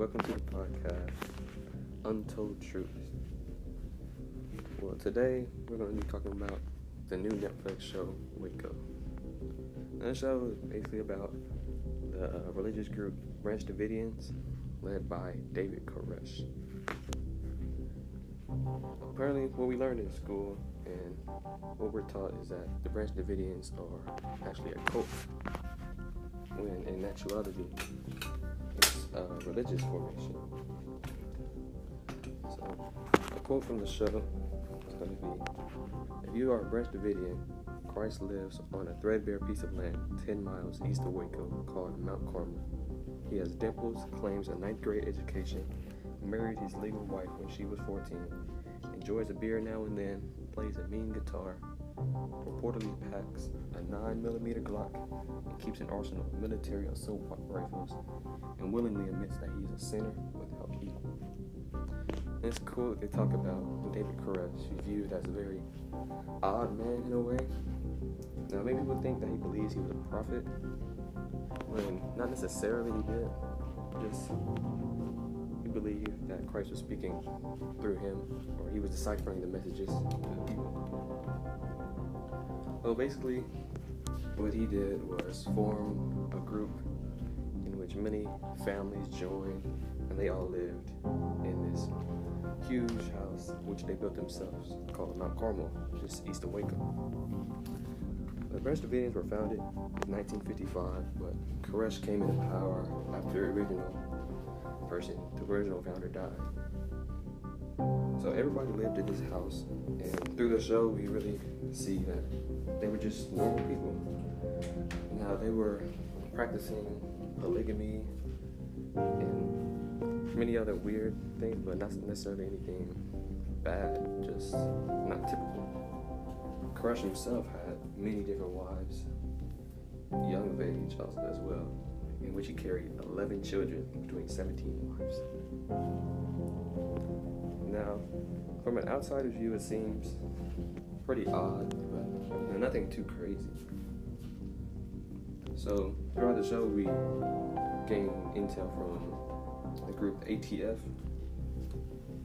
Welcome to the podcast, Untold Truths. Well, today we're going to be talking about the new Netflix show, Waco. And the show is basically about the uh, religious group Branch Davidians, led by David Koresh. Apparently, what we learned in school and what we're taught is that the Branch Davidians are actually a cult, when in actuality, a religious formation. So, a quote from the show is going to be If you are a Branch Davidian, Christ lives on a threadbare piece of land 10 miles east of Waco called Mount Carmel. He has dimples, claims a ninth grade education, married his legal wife when she was 14, enjoys a beer now and then, plays a mean guitar, reportedly packs a 9mm Glock, and keeps an arsenal of military assault rifles, and willingly admits that he is a sinner without equal. This quote, they talk about David Koresh, who's viewed as a very odd man in a way. Now, many people think that he believes he was a prophet, when not necessarily he did. Just he believed that Christ was speaking through him, or he was deciphering the messages to the people. Well, basically, what he did was form a group in which many families joined, and they all lived in this huge house which they built themselves called Mount Carmel, just east of Waco. The Davidians were founded in 1955, but Koresh came into power after the original person, the original founder, died. So everybody lived in this house, and through the show, we really see that they were just normal people. Now they were practicing polygamy and many other weird things, but not necessarily anything bad, just not typical. Koresh himself had many different wives, young of age as well, in which he carried 11 children between 17 wives. Now, from an outsider's view, it seems pretty odd, but nothing too crazy. So, throughout the show, we gain intel from the group ATF,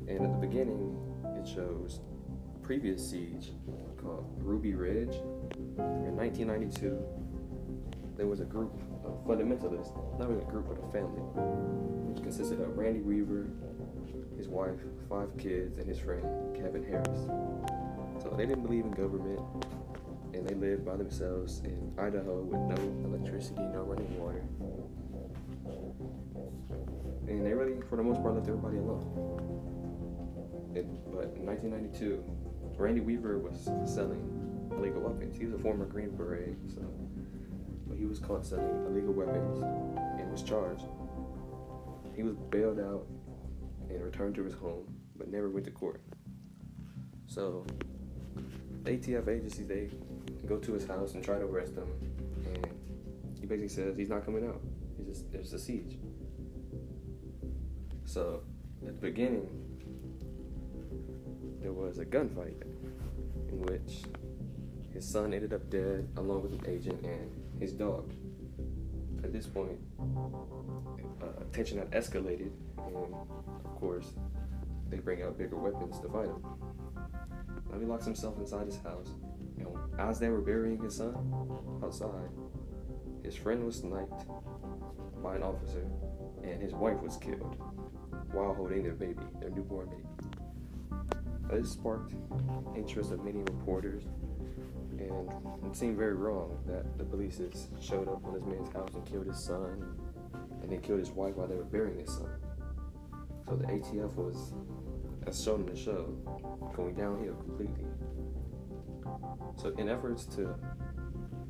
and at the beginning, it shows previous siege called Ruby Ridge. In 1992, there was a group of fundamentalists, not really a group, but a family, which consisted of Randy Weaver, his wife, five kids, and his friend Kevin Harris. So they didn't believe in government, and they lived by themselves in Idaho with no electricity, no running water. And they really, for the most part, left everybody alone. It, but in 1992, Randy Weaver was selling illegal weapons. He was a former Green Beret, so but he was caught selling illegal weapons and was charged. He was bailed out and returned to his home, but never went to court. So, ATF agencies they go to his house and try to arrest him, and he basically says he's not coming out. He's just there's a siege. So, at the beginning, there was a gunfight in which his son ended up dead along with an agent and his dog. At this point, uh, tension had escalated, and of course, they bring out bigger weapons to fight him. He locks himself inside his house, and as they were burying his son outside, his friend was sniped by an officer, and his wife was killed while holding their baby, their newborn baby. This sparked interest of many reporters, and it seemed very wrong that the police showed up on this man's house and killed his son, and then killed his wife while they were burying his son. So the ATF was, as shown in the show, going downhill completely. So in efforts to,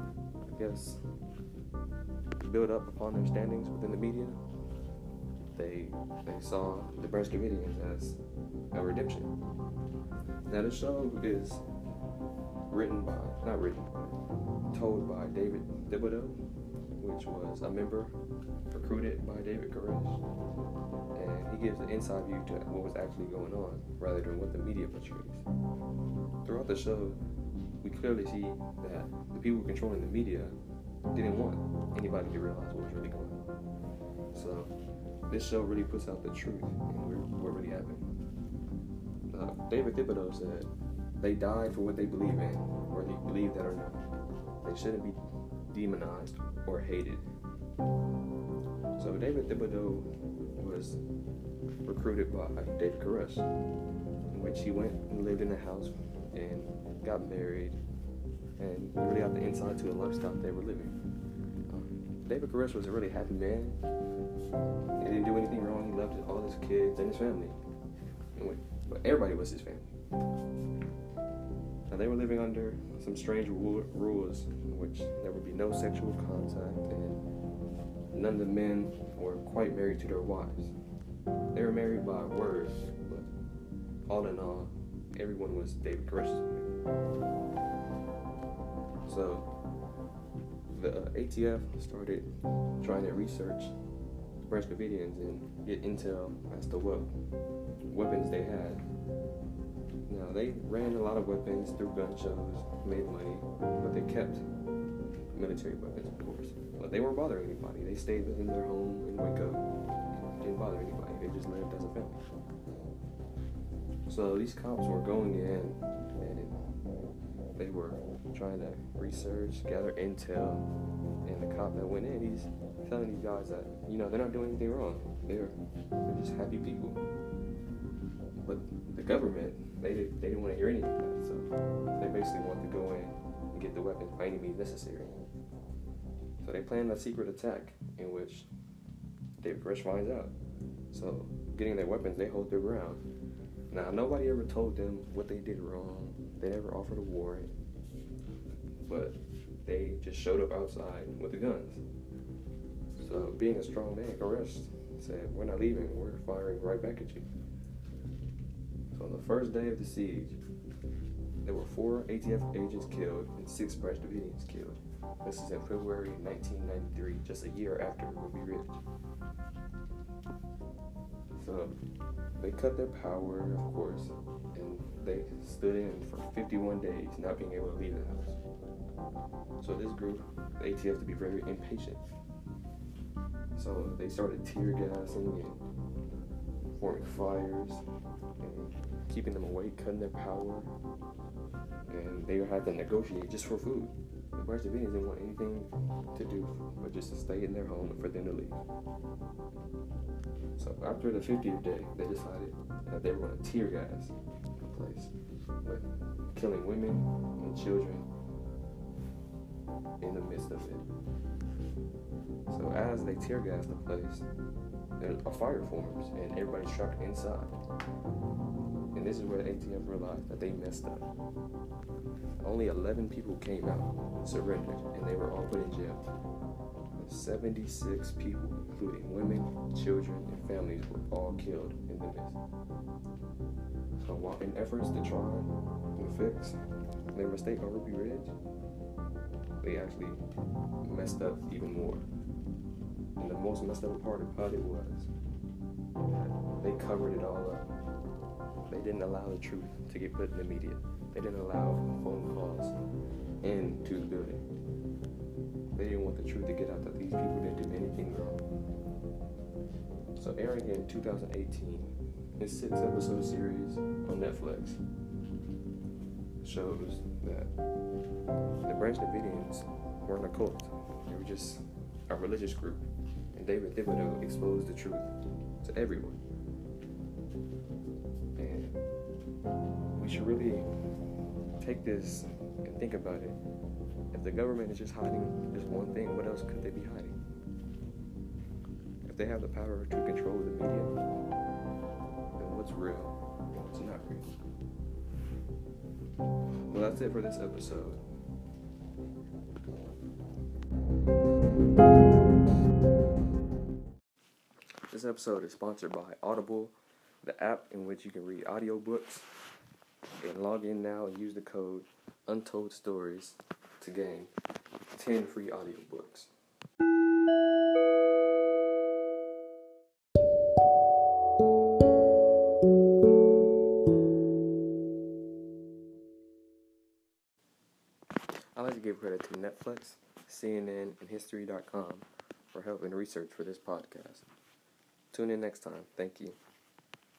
I guess, build up upon their standings within the media, they they saw the Branch Davidians as a redemption. Now the show is written by, not written, told by David Thibodeau, which was a member recruited by David Koresh, and he gives an inside view to what was actually going on rather than what the media portrays. Throughout the show, we clearly see that the people controlling the media didn't want anybody to realize what was really going on. So this show really puts out the truth and what really happened. Uh, David Thibodeau said they died for what they believe in, whether you believe that or not. They shouldn't be demonized or hated. So David Thibodeau was recruited by David Koresh, in which he went and lived in a house and got married and really got the insight to the lifestyle they were living. Um, David Koresh was a really happy man. He didn't do anything wrong. He loved all his kids and his family. But everybody was his family. Now they were living under some strange rules in which there would be no sexual contact and none of the men were quite married to their wives. They were married by word, but all in all, everyone was David Koresh's So the uh, ATF started trying to research Branch Davidians and get intel as to what weapons they had. Now they ran a lot of weapons through gun shows, made money, but they kept military weapons, of course. But they weren't bothering anybody. They stayed within their home in Waco. Didn't bother anybody. They just lived as a family. So these cops were going in and they were trying to research, gather intel, and the cop that went in, he's telling these guys that you know they're not doing anything wrong. They're they're just happy people. But the government, they didn't, they didn't want to hear anything of that, so they basically wanted to go in and get the weapons by any means necessary. So they planned a secret attack in which David Koresh finds out. So getting their weapons, they hold their ground. Now nobody ever told them what they did wrong. They never offered a warrant. But they just showed up outside with the guns. So being a strong man, Koresh said, We're not leaving, we're firing right back at you. So on the first day of the siege, there were four ATF agents killed and six Branch Davidians killed. This is in February 1993, just a year after Ruby Ridge. So they cut their power, of course, and they stood in for 51 days, not being able to leave the house. So this group, the ATF, to be very impatient. So they started tear gassing and forming fires and keeping them awake, cutting their power. And they had to negotiate just for food. The Branch didn't want anything to do but just to stay in their home and for them to leave. So after the 50th day, they decided that they were going to tear gas the place, with killing women and children in the midst of it. So as they tear gas the place, a fire forms and everybody's trapped inside. And this is where ATF realized that they messed up. Only 11 people came out surrendered, and they were all put in jail. 76 people, including women, children, and families, were all killed in the midst. So while in efforts to try and fix their mistake on Ruby Ridge, they actually messed up even more. And the most messed up part about it was that they covered it all up. They didn't allow the truth to get put in the media. They didn't allow phone calls into the building. They didn't want the truth to get out that these people didn't do anything wrong. So airing in 2018, this six episode series on Netflix shows that the Branch Davidians weren't a cult. They were just a religious group And David Thibodeau exposed the truth to everyone. And we should really take this and think about it. If the government is just hiding this one thing, what else could they be hiding? If they have the power to control the media, then what's real what's not real? Well, that's it for this episode. This episode is sponsored by Audible, the app in which you can read audiobooks. And log in now and use the code Untold Stories to gain 10 free audiobooks. Give credit to Netflix CNN, and History.com for help in research for this podcast. Tune in next time. Thank you.